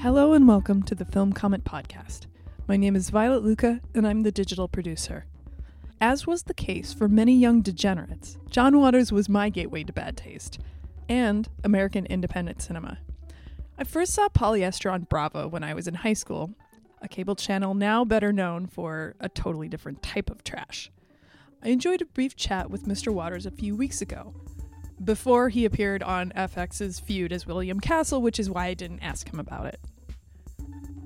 Hello and welcome to the Film Comment Podcast. My name is Violet Lucca and I'm the digital producer. As was the case for many young degenerates, John Waters was my gateway to bad taste and American independent cinema. I first saw polyester on Bravo when I was in high school, a cable channel now better known for a totally different type of trash. I enjoyed a brief chat with Mr. Waters a few weeks ago, before he appeared on FX's feud as William Castle, which is why I didn't ask him about it.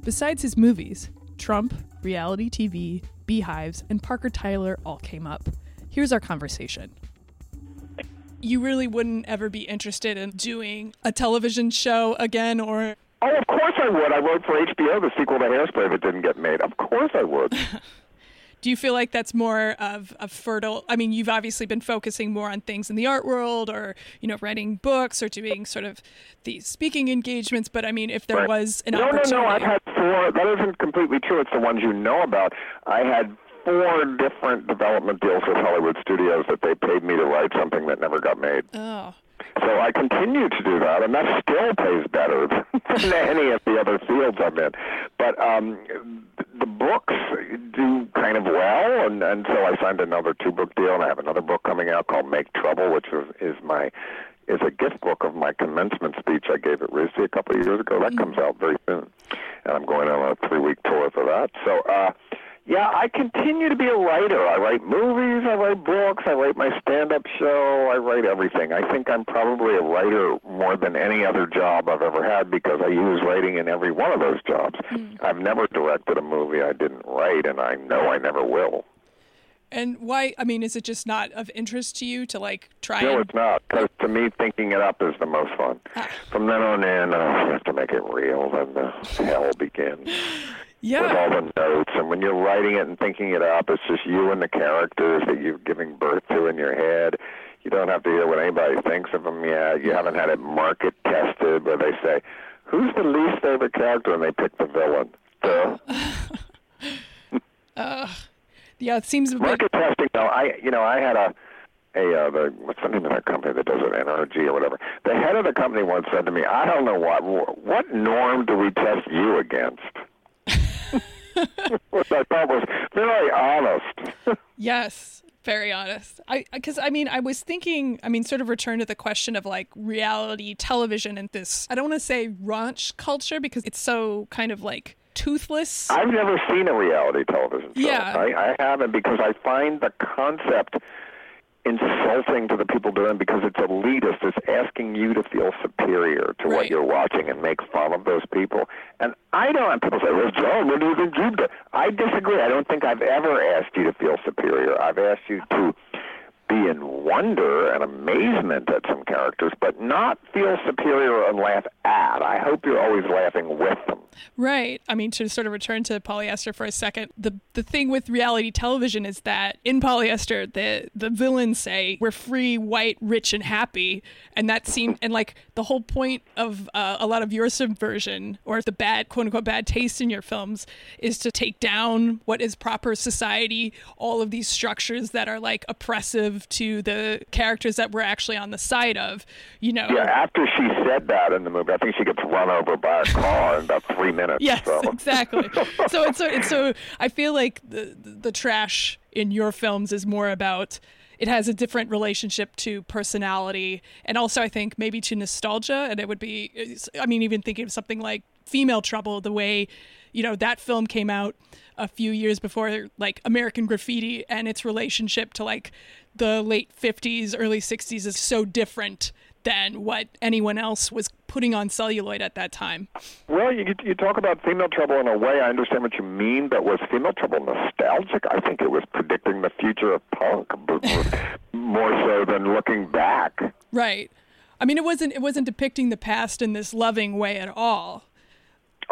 Besides his movies, Trump, reality TV, beehives, and Parker Tyler all came up. Here's our conversation. You really wouldn't ever be interested in doing a television show again or Oh, of course I would. I wrote for HBO the sequel to Hairspray that didn't get made. Of course I would. do you feel like that's more of a fertile i mean you've obviously been focusing more on things in the art world or you know writing books or doing sort of these speaking engagements but i mean if there Right. was an opportunity. no, no, no. I've had four. That isn't completely true. It's the ones you know about. I had four different development deals with Hollywood studios that they paid me to write something that never got made. oh So I continue to do that, and that still pays better than any of the other fields I'm in. But um, the books do kind of well, and, and so I signed another two-book deal, and I have another book coming out called Make Trouble, which is, is my is a gift book of my commencement speech I gave at RISD a couple of years ago. That comes out very soon, and I'm going on a three-week tour for that. So. uh yeah, I continue to be a writer. I write movies, I write books, I write my stand-up show, I write everything. I think I'm probably a writer more than any other job I've ever had because I use writing in every one of those jobs. I've never directed a movie I didn't write, and I know I never will. and why i mean is it just not of interest to you to like try No, and it's not. Because to me, thinking it up is the most fun. From then on in, uh, you have to make it real, then the hell begins. with all the notes. And when you're writing it and thinking it up, it's just you and the characters that you're giving birth to in your head. You don't have to hear what anybody thinks of them yet. You haven't had it market tested where they say, "Who's the least favorite character?" and they pick the villain. Duh. yeah it seems a bit market testing. though, I you know I had a a uh, the what's the name of that company that does it NRG or whatever. The head of the company once said to me, "I don't know what what norm do we test you against." Which I thought was very honest. Yes, very honest. I because I mean I was thinking I mean sort of return to the question of like reality television and this I don't want to say raunch culture because it's so kind of like toothless. I've never seen a reality television show. Yeah. I, I haven't because I find the concept insulting to the people doing because it's elitist. It's asking you to feel superior to Right. what you're watching and make fun of those people. And I don't. People say, "Well, John, what do you think you've done?" I disagree. I don't think I've ever asked you to feel superior. I've asked you to be in wonder and amazement at some characters, but not feel superior and laugh at. I hope you're always laughing with them. Right. I mean, to sort of return to polyester for a second, the the thing with reality television is that in polyester, the the villains say we're free, white, rich, and happy, and that seemed and like the whole point of uh, a lot of your subversion or the bad quote unquote bad taste in your films is to take down what is proper society, all of these structures that are like oppressive to the characters that we're actually on the side of. You know. Yeah, after she said that in the movie, I think she gets run over by a car in about three minutes. Yes, so. exactly. So it's so it's so I feel like the the trash in your films is more about it has a different relationship to personality and also I think maybe to nostalgia and it would be I mean even thinking of something like Female Trouble the way you know that film came out a few years before like American Graffiti and its relationship to like the late 50s early 60s is so different than what anyone else was putting on celluloid at that time. Well, you you talk about female trouble in a way. I understand what you mean, but was female trouble nostalgic? I think it was predicting the future of punk, more so than looking back. Right. I mean, it wasn't it wasn't depicting the past in this loving way at all.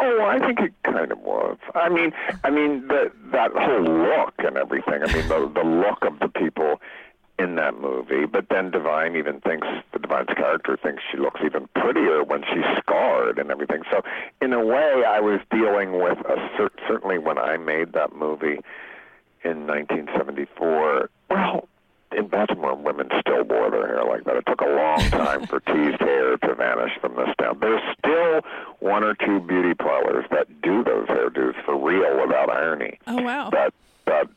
Oh, I think it kind of was. I mean, I mean that that whole look and everything. I mean, the the look of the people in that movie. But then Divine even thinks the Divine's character thinks she looks even prettier when she's scarred and everything. So in a way, I was dealing with a cer- certainly when I made that movie. in 1974. Well, in Baltimore, women still wore their hair like that. It took a long time for teased hair to vanish from this town. There's still one or two beauty parlors that do those hairdos for real without irony. Oh wow! That that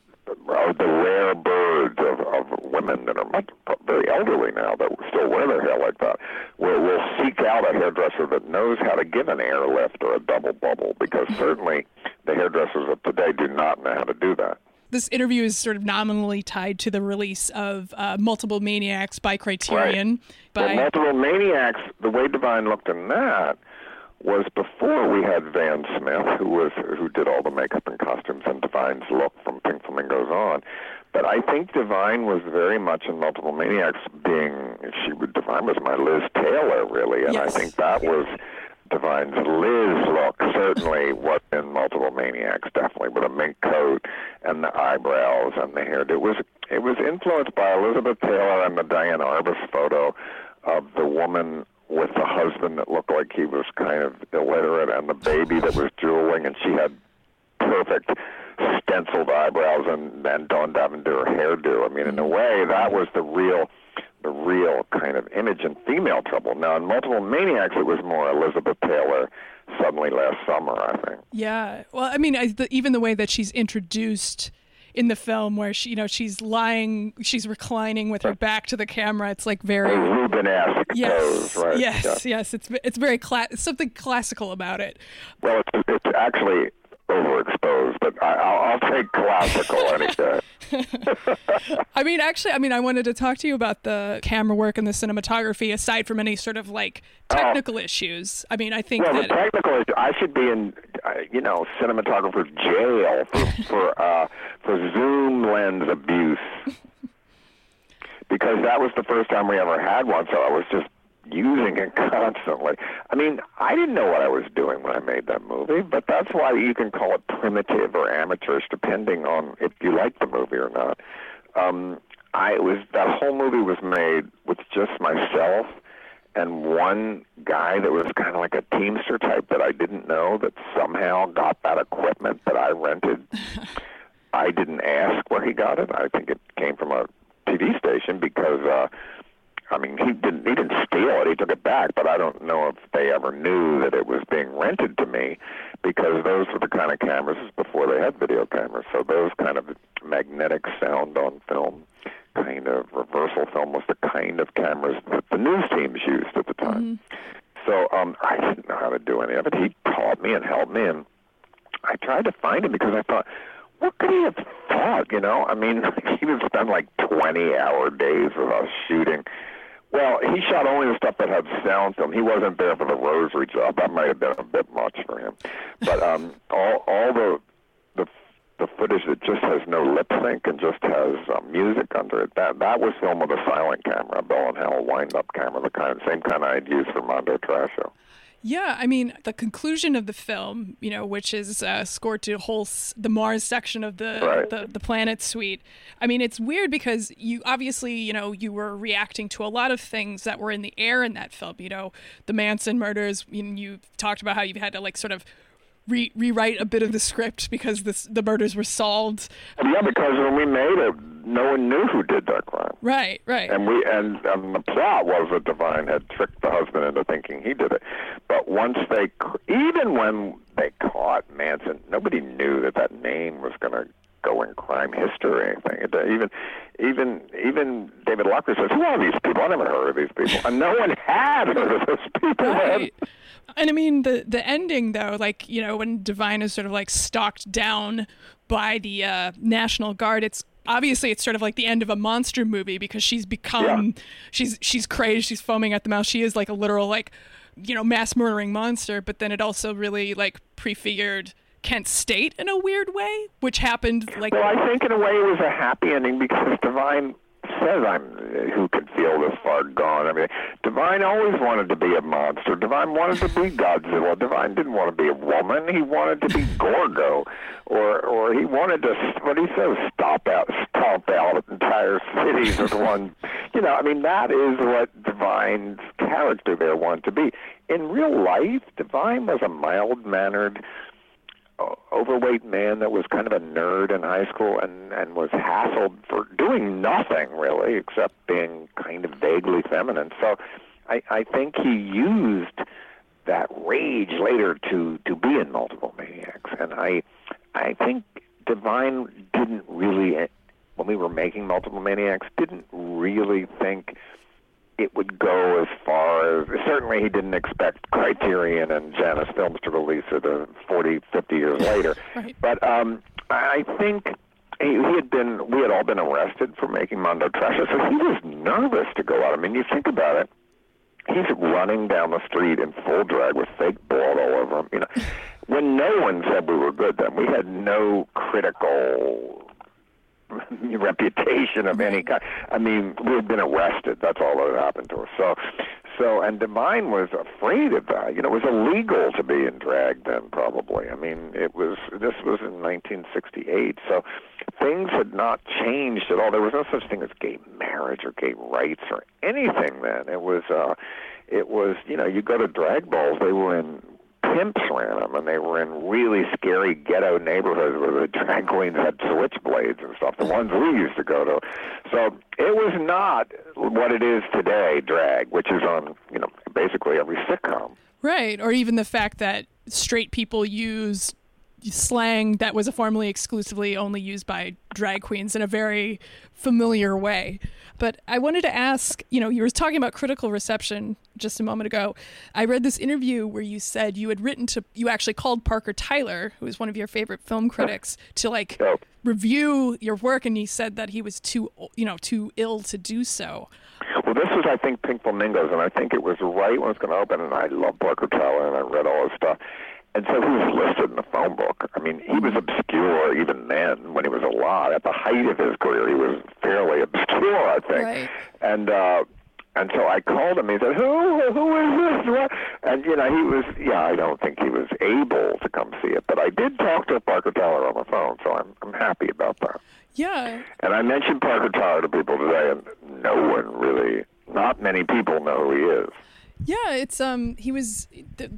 are the rare birds of, of women that are much very elderly now that still wear their hair like that. We'll, we'll seek out a hairdresser that knows how to give an air lift or a double bubble because mm-hmm. certainly the hairdressers of today do not know how to do that this interview is sort of nominally tied to the release of uh, Multiple Maniacs by Criterion. Right. By... Multiple Maniacs, the way Divine looked in that was before we had Van Smith, who was who did all the makeup and costumes, and Divine's look from Pink Flamingos on. But I think Divine was very much in Multiple Maniacs, being she would Divine was my Liz Taylor really, and yes. I think that was Divine's Liz look certainly was in Multiple Maniacs, definitely with a mink coat and the eyebrows and the hair. It was it was influenced by Elizabeth Taylor and the Diane Arbus photo of the woman with the husband that looked like he was kind of illiterate and the baby that was drooling and she had perfect stenciled eyebrows and and Dawn Davenport hairdo. I mean, in a way, that was the real the real kind of image in female trouble. Now, in Multiple Maniacs, it was more Elizabeth Taylor suddenly last summer, I think. Yeah. Well, I mean, I, the, even the way that she's introduced in the film where she you know she's lying she's reclining with her back to the camera it's like very Rubenesque yes pose, right? yes yeah. yes it's it's very cla- something classical about it well it's, it's actually overexposed, but I, will take classical any day. I mean, actually, I mean, I wanted to talk to you about the camera work and the cinematography, aside from any sort of like technical issues. I mean, I think well, that the technical issue, I should be in, uh, you know, cinematographer jail for for, uh, for zoom lens abuse. because that was the first time we ever had one, so I was just using it constantly. I mean, I didn't know what I was doing when I made that movie, but that's why you can call it primitive or amateurish, depending on if you like the movie or not. Um, I was that whole movie was made with just myself and one guy that was kind of like a teamster type that I didn't know that somehow got that equipment that I rented. I didn't ask where he got it. I think it came from a TV station because uh I mean, he didn't he didn't steal it. He took it back, but I don't know if they ever knew that it was being rented to me, because those were the kind of cameras before they had video cameras. So those kind of magnetic sound on film, kind of reversal film was the kind of cameras that the news teams used at the time. Mm-hmm. So um, I didn't know how to do any of it. He taught me and helped me, and I tried to find him because I thought what could he have thought? You know, I mean, he would spend like 20 hour days with us shooting well, he shot only the stuff that had sound film. He wasn't there for the rosary job. That might have been a bit much for him. But um, all all the the the footage that just has no lip sync and just has uh, music under it. That that was filmed with a silent camera, a Bell and Howell wind up camera, the kind same kind I'd used for Mondo Trasho. Yeah, I mean the conclusion of the film, you know, which is uh, scored to whole the Mars section of the, right. the the planet suite. I mean, it's weird because you obviously, you know, you were reacting to a lot of things that were in the air in that film. You know, the Manson murders. You, you talked about how you had to like sort of re- rewrite a bit of the script because this, the murders were solved. Yeah, because when we made it, no one knew who did that crime. Right, right. And we and, and the plot was that Divine had tricked the husband into thinking he did it. But once they, even when they caught Manson, nobody knew that that name was going to go in crime history or anything. It, uh, even, even, even David Lochary says, "Who are these people? I never heard of these people." And no one had heard of those people. Right. And I mean the the ending though, like you know when Divine is sort of like stalked down by the uh, National Guard, it's obviously it's sort of like the end of a monster movie because she's become yeah. she's she's crazed, she's foaming at the mouth, she is like a literal like you know mass murdering monster. But then it also really like prefigured Kent State in a weird way, which happened like. Well, I think in a way it was a happy ending because Divine says I'm who could feel this far gone. I mean, Divine always wanted to be a monster. Divine wanted to be Godzilla. Divine didn't want to be a woman. He wanted to be Gorgo, or or he wanted to what he says stop out, stomp out entire cities with one. You know, I mean that is what Divine's character there wanted to be. In real life, Divine was a mild mannered overweight man that was kind of a nerd in high school and and was hassled for doing nothing really except being kind of vaguely feminine. So I I think he used that rage later to to be in multiple maniacs and I I think Divine didn't really when we were making multiple maniacs didn't really think it would go as far as certainly he didn't expect Criterion and Janus Films to release it uh, 40, 50 years later. Right. But um, I think he, he had been we had all been arrested for making Mondo Trasho, so he was nervous to go out. I mean, you think about it. He's running down the street in full drag with fake blood all over him. You know, when no one said we were good, then we had no critical reputation of any kind. I mean, we had been arrested. That's all that happened to us. So, so, and Divine was afraid of that. You know, it was illegal to be in drag then, probably. I mean, it was. This was in 1968, so things had not changed at all. There was no such thing as gay marriage or gay rights or anything then. It was. uh it was, you know, you go to drag balls, they were in pimps ran them, and they were in really scary ghetto neighborhoods where the drag queens had switchblades and stuff. The ones we used to go to. So it was not what it is today, drag, which is on you know basically every sitcom. Right, or even the fact that straight people use slang that was formerly exclusively only used by drag queens in a very familiar way. But I wanted to ask, you know, you were talking about critical reception just a moment ago. I read this interview where you said you had written to, you actually called Parker Tyler, who is one of your favorite film critics, to like Oh. review your work, and he said that he was too, you know, too ill to do so. Well, this was, I think, Pink Flamingos, and I think it was right when it was going to open, and I love Parker Tyler, and I read all his stuff. And so he was listed in the phone book. I mean, he was obscure even then when he was alive. At the height of his career, he was fairly obscure, I think. Right. And uh, and so I called him. He said, "Who? Who is this?" What? And you know, he was. Yeah, I don't think he was able to come see it, but I did talk to Parker Tyler on the phone, so I'm I'm happy about that. Yeah. And I mentioned Parker Tyler to people today, and no one really, not many people know who he is. Yeah, it's um he was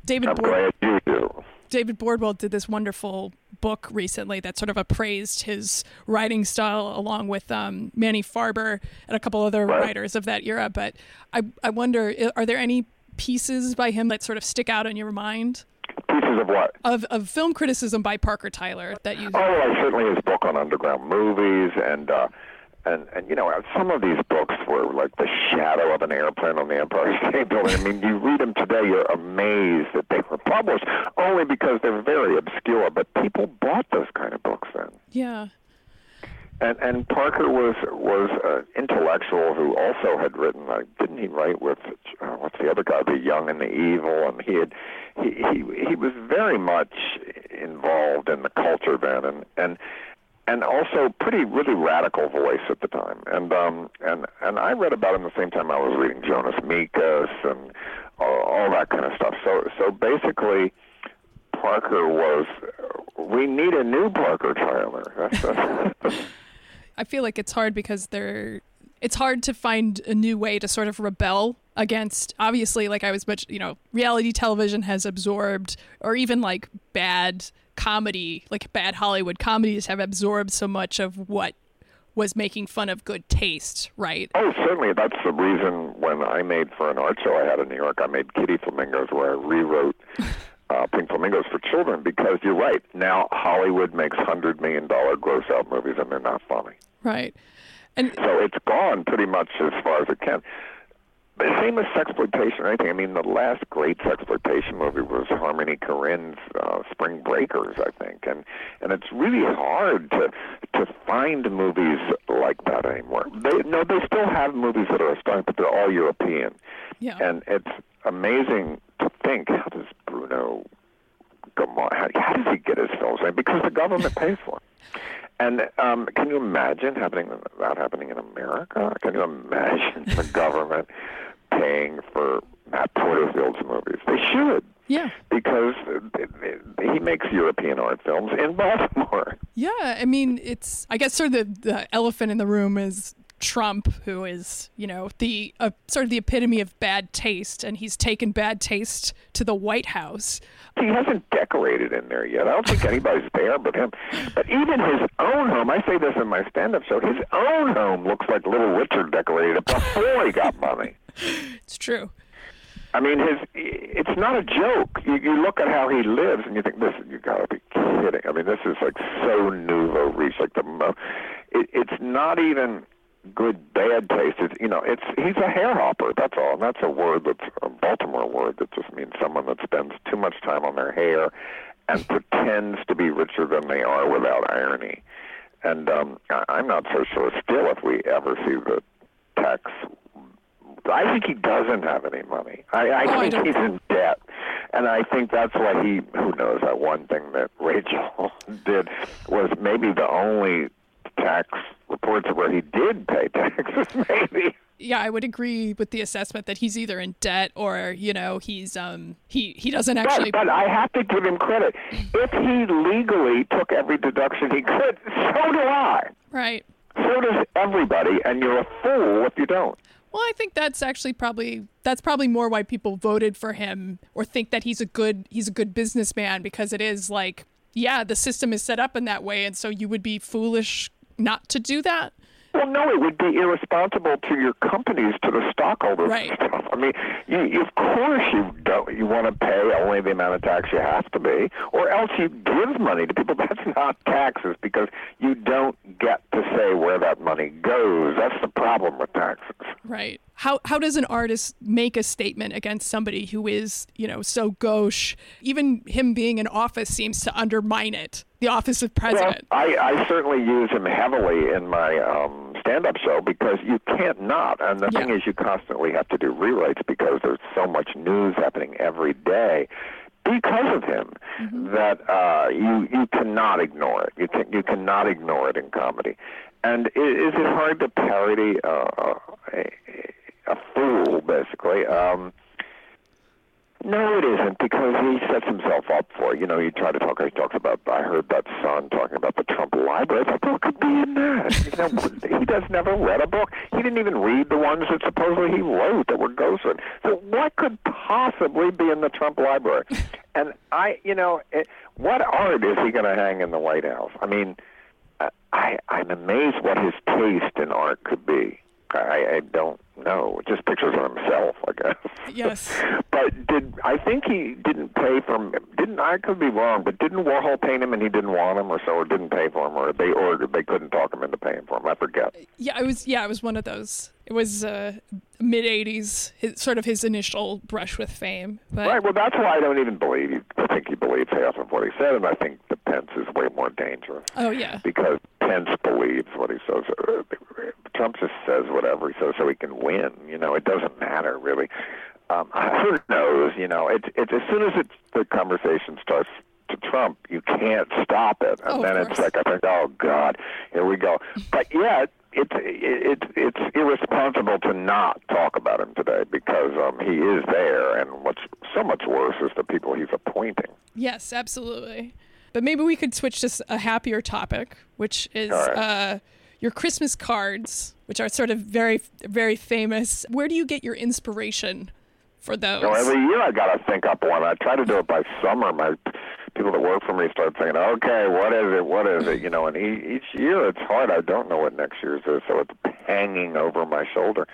David I'm Board- glad you do. David Bordwell did this wonderful book recently that sort of appraised his writing style along with um, Manny Farber and a couple other Right. writers of that era. But I, I wonder, are there any pieces by him that sort of stick out in your mind Pieces of what? of, of film criticism by Parker Tyler that you? Oh, well, certainly his book on underground movies, and uh, and and you know, some of these books were like the shadow of an airplane on the Empire State Building. I mean, you read them today, you're amazed that they were published, only because they're very obscure. But people bought those kind of books then. Yeah. And and Parker was was an intellectual who also had written. Like, didn't he write with uh, what's the other guy, The Young and the Evil? And he had he he he was very much involved in the culture then, and and and also pretty really radical voice at the time. And um and and I read about him the same time I was reading Jonas Mekas and all, all that kind of stuff. So so basically. Parker was. We need a new Parker Tyler. That's, that's, I feel like it's hard because they're it's hard to find a new way to sort of rebel against obviously like I was much you know reality television has absorbed or even like bad comedy like bad Hollywood comedies have absorbed so much of what was making fun of good taste right Oh, certainly. That's the reason when I made for an art show I had in New York, I made Kitty Flamingos, where I rewrote uh, Pink Flamingos for children. Because you're right. Now Hollywood makes hundred million dollar gross out movies, and they're not funny. right and So it's gone pretty much as far as it can. The same with sexploitation or anything. I mean, the last great sexploitation movie was Harmony Korine's uh, Spring Breakers, I think, and and it's really hard to to find movies like that anymore. They no, they still have movies that are astonishing, but they're all European, yeah and it's amazing to think how does Bruno Gamar how, how does he get his films made? Because the government pays for it. And um, can you imagine happening that happening in America? Can you imagine the government paying for Matt Porterfield's movies? They should, yeah because he makes European art films in Baltimore. Yeah, I mean, it's I guess sort of the, the elephant in the room is Trump, who is, you know, the uh, sort of the epitome of bad taste, and he's taken bad taste to the White House. He hasn't decorated in there yet. I don't think anybody's there but him. But even his own home, I say this in my stand-up show, his own home looks like Little Richard decorated it before he got money. It's true. I mean, his it's not a joke. You, you look at how he lives, and you think, "This, you got to be kidding." I mean, this is like so nouveau riche. Like the, it, it's not even good bad taste. It's you know, it's he's a hair hopper. That's all. And that's a word that's a Baltimore word that just means someone that spends too much time on their hair and pretends to be richer than they are without irony. And um, I, I'm not so sure still if we ever see the tax I think he doesn't have any money. I, I Oh, think don't- he's in debt, and I think that's why he. Who knows? That one thing that Rachel did was maybe the only tax reports where he did pay taxes. Maybe. Yeah, I would agree with the assessment that he's either in debt or, you know, he's um he he doesn't actually But, but I have to give him credit. If he legally took every deduction he could, so do I. right. So does everybody, and you're a fool if you don't. Well, I think that's actually probably that's probably more why people voted for him or think that he's a good he's a good businessman because it is like yeah, the system is set up in that way and so you would be foolish not to do that. Well, no, it would be irresponsible to your companies, to the stockholders Right. and stuff. I mean, you, of course you don't. You want to pay only the amount of tax you have to be, or else you give money to people. That's not taxes because you don't get to say where that money goes. That's the problem with taxes. Right. How how does an artist make a statement against somebody who is, you know, so gauche? Even him being in office seems to undermine it. The office of Well, president. I, I certainly use him heavily in my um, stand-up show because you can't not. And the thing is, you constantly have to do rewrites because there's so much news happening every day because of him that uh, you you cannot ignore it. You can you cannot ignore it in comedy. And i- is it hard to parody uh, a, a fool, basically? Um, no, it isn't because he sets himself up for it. You know, you try to talk. He talks about. I heard that son talking about the Trump library. What could be in that? You know, he does never read a book. He didn't even read the ones that supposedly he wrote that were ghostwritten. So what could possibly be in the Trump library? And I, you know, it, what art is he going to hang in the White House? I mean, I, I I'm amazed what his taste in art could be. I, I don't know. Just pictures of himself, I guess. Yes. But did I think he didn't pay for him? Didn't I could be wrong? But didn't Warhol paint him and he didn't want him, or so, or didn't pay for him, or they or they couldn't talk him into paying for him? I forget. Yeah, it was yeah, it was one of those. It was uh, mid 80s, his, sort of his initial brush with fame. But Right. Well, that's why I don't even believe. He, I think he believes half of what he said, and I think the Pence is way more dangerous oh yeah. because Pence believes what he says. Uh, Trump just says whatever he says so he can win. You know, it doesn't matter really. Um, who knows? You know, it's it's as soon as it's the conversation starts to Trump, you can't stop it, and Oh, then it's like I think, oh God, here we go. But yet. It's it, it's irresponsible to not talk about him today because um, he is there, and what's so much worse is the people he's appointing. Yes, absolutely. But maybe we could switch to a happier topic, which is right. uh, your Christmas cards, which are sort of very, very famous. Where do you get your inspiration for those? So every year I got to think up one. I try to do it by summer. My people that work for me start saying, "Okay, what is it? What is it?" You know, and each year it's hard. I don't know what next year's is, so it's hanging over my shoulder.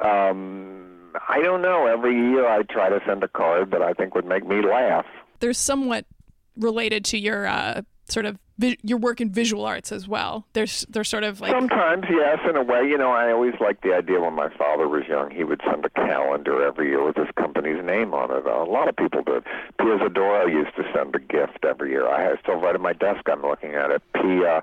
Um, I don't know. Every year I try to send a card that I think would make me laugh. They're somewhat related to your uh, sort of vi- your work in visual arts as well. There's there's sort of like Sometimes, yes, in a way. You know, I always liked the idea when my father was young. He would send a calendar every year with his company's name on it. a lot of people did. Pia used to send a gift every year. I have still right at my desk. I'm looking at it. Pia,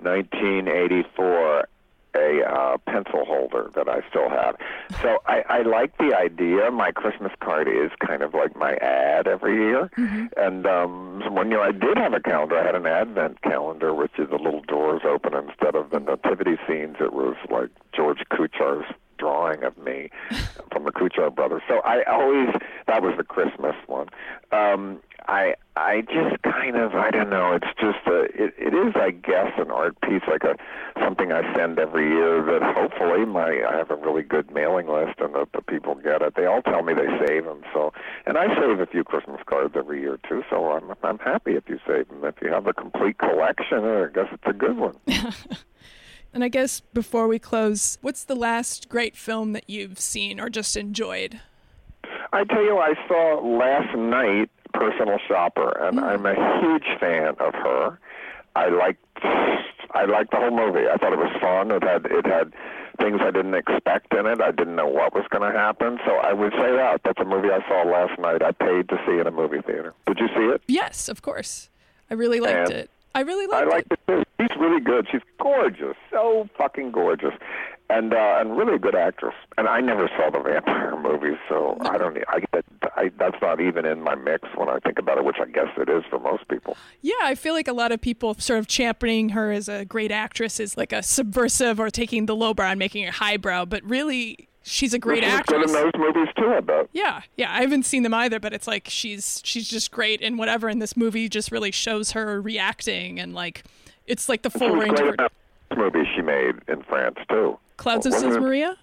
1984, a uh, pencil holder that I still have. So I, I like the idea. My Christmas card is kind of like my ad every year. And um, one year I did have a calendar. I had an Advent calendar, which is the little doors open instead of the nativity scenes. It was like George Kuchar's drawing of me from the Kuchar brothers. So I always that was the Christmas one. Um, I I just kind of I don't know. It's just a it, it is I guess an art piece like a something I send every year that hopefully my I have a really good mailing list and that the people get it. They all tell me they save them. So and I save a few Christmas cards every year too. So I'm I'm happy if you save them. If you have a complete collection, eh, I guess it's a good one. and I guess before we close, what's the last great film that you've seen or just enjoyed? I tell you, I saw last night Personal Shopper, and mm. I'm a huge fan of her. I liked I liked the whole movie. I thought it was fun. It had it had things I didn't expect in it. I didn't know what was going to happen. So I would say that that's a movie I saw last night. I paid to see it in a movie theater. Did you see it? Yes, of course. I really liked and it. I really liked I liked it. it really good. She's gorgeous. So fucking gorgeous and uh, and really a good actress. And I never saw the vampire movies, so I don't. I, I that's not even in my mix when I think about it, which I guess it is for most people. Yeah, I feel like a lot of people sort of championing her as a great actress is like a subversive or taking the lowbrow and making it highbrow, but really. She's a great she's actress. Good in those movies too, I bet. Yeah, yeah. I haven't seen them either, but it's like she's she's just great in whatever. And this movie just really shows her reacting and like it's like the full range of her. Movie she made in France too. Clouds of Sils Maria?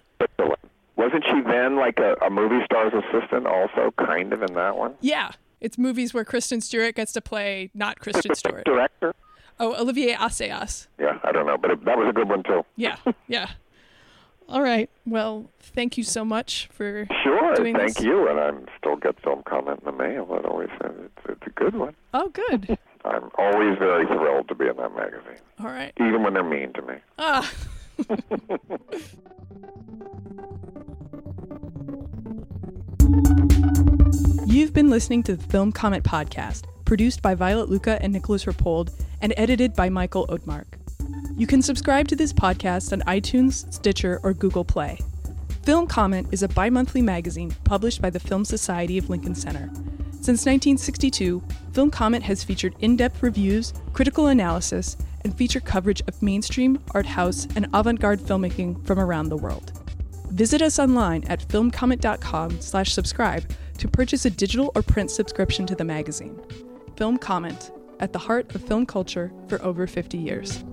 Wasn't she then like a, a movie star's assistant also, kind of in that one? Yeah. It's movies where Kristen Stewart gets to play not Kristen Stewart. Director? Oh, Olivier Assayas. Yeah, I don't know, but it, that was a good one too. yeah, yeah. All right. Well, thank you so much for sure. Thank this. you, and I'm still get some comment in the mail. It always uh, it's, it's a good one. Oh, good. I'm always very thrilled to be in that magazine. All right. Even when they're mean to me. Ah. You've been listening to the Film Comment Podcast, produced by Violet Lucca and Nicholas Rapold, and edited by Michael Odemark. You can subscribe to this podcast on iTunes, Stitcher, or Google Play. Film Comment is a bi monthly magazine published by the Film Society of Lincoln Center. Since 1962, Film Comment has featured in depth reviews, critical analysis, and feature coverage of mainstream, art house, and avant garde filmmaking from around the world. Visit us online at filmcomment.com slash subscribe to purchase a digital or print subscription to the magazine. Film Comment, at the heart of film culture for over 50 years.